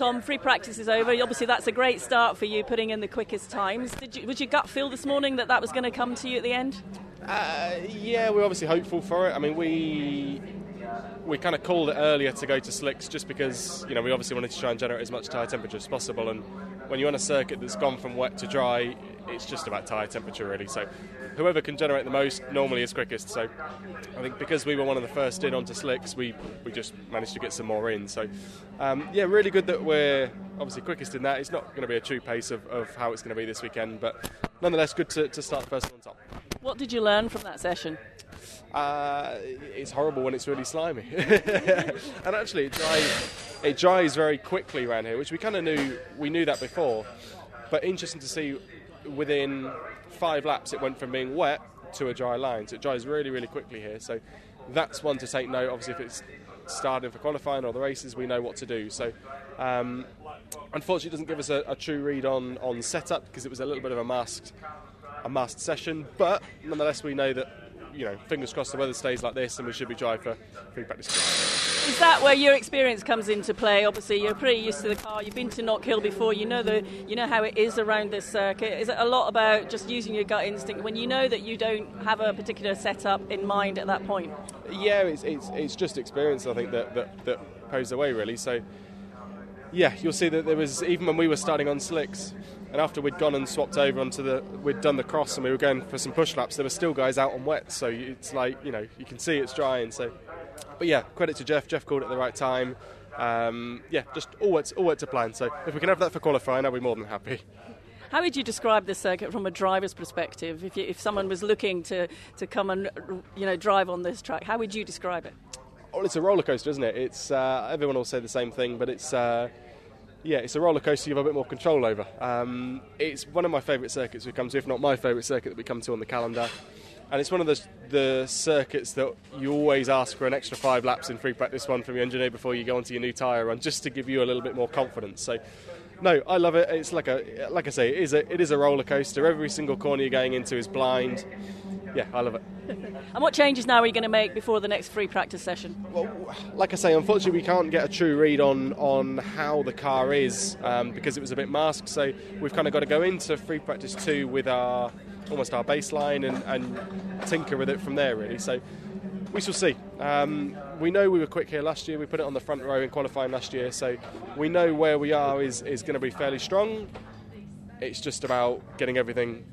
Tom, free practice is over. Obviously, that's a great start for you, putting in the quickest times. Did you, was your gut feel this morning that that was going to come to you at the end? Uh, yeah, we're obviously hopeful for it. I mean, we we kind of called it earlier to go to slicks just because you know we obviously wanted to try and generate as much tyre temperature as possible. And when you're on a circuit that's gone from wet to dry, it's just about tyre temperature really. So whoever can generate the most normally is quickest. So I think because we were one of the first in onto slicks, we we just managed to get some more in. So um, yeah, really good that we're obviously quickest in that. It's not going to be a true pace of, of how it's going to be this weekend, but nonetheless, good to, to start first on top. What did you learn from that session? Uh, it's horrible when it's really slimy, and actually it dries, it dries very quickly around here, which we kind of knew. We knew that before, but interesting to see. Within five laps, it went from being wet to a dry line, so it dries really, really quickly here. So that's one to take note. Obviously, if it's starting for qualifying or the races, we know what to do. So, um, unfortunately, it doesn't give us a, a, true read on, on setup because it was a little bit of a masked a masked session. But nonetheless, we know that you know, fingers crossed the weather stays like this and we should be dry for free practice. Is that where your experience comes into play? Obviously, you're pretty used to the car. You've been to Knockhill before. You know the, you know how it is around this circuit. Is it a lot about just using your gut instinct when you know that you don't have a particular setup in mind at that point? Yeah, it's it's, it's just experience. I think that that, that posed the way really. So yeah, you'll see that there was even when we were starting on slicks, and after we'd gone and swapped over onto the, we'd done the cross and we were going for some push laps. There were still guys out on wet, so it's like you know you can see it's drying. So, but yeah, credit to Jeff. Jeff called at the right time. Um, yeah, just all wet, all wet to plan. So if we can have that for qualifying, I'll be more than happy. How would you describe the circuit from a driver's perspective? If, you, if someone was looking to, to come and you know drive on this track, how would you describe it? Well, it's a roller coaster, isn't it? It's uh, everyone will say the same thing, but it's uh, yeah, it's a roller coaster you have a bit more control over. Um, it's one of my favourite circuits we come to, if not my favourite circuit that we come to on the calendar. And it's one of the, the circuits that you always ask for an extra five laps in free practice one from your engineer before you go onto your new tyre run, just to give you a little bit more confidence. So, no, I love it. It's like a like I say, it is a it is a roller coaster. Every single corner you're going into is blind yeah, I love it. and what changes now are you going to make before the next free practice session? Well, like I say, unfortunately, we can't get a true read on on how the car is um, because it was a bit masked. So we've kind of got to go into free practice two with our almost our baseline and, and tinker with it from there, really. So we shall see. Um, we know we were quick here last year. We put it on the front row in qualifying last year, so we know where we are is, is going to be fairly strong. It's just about getting everything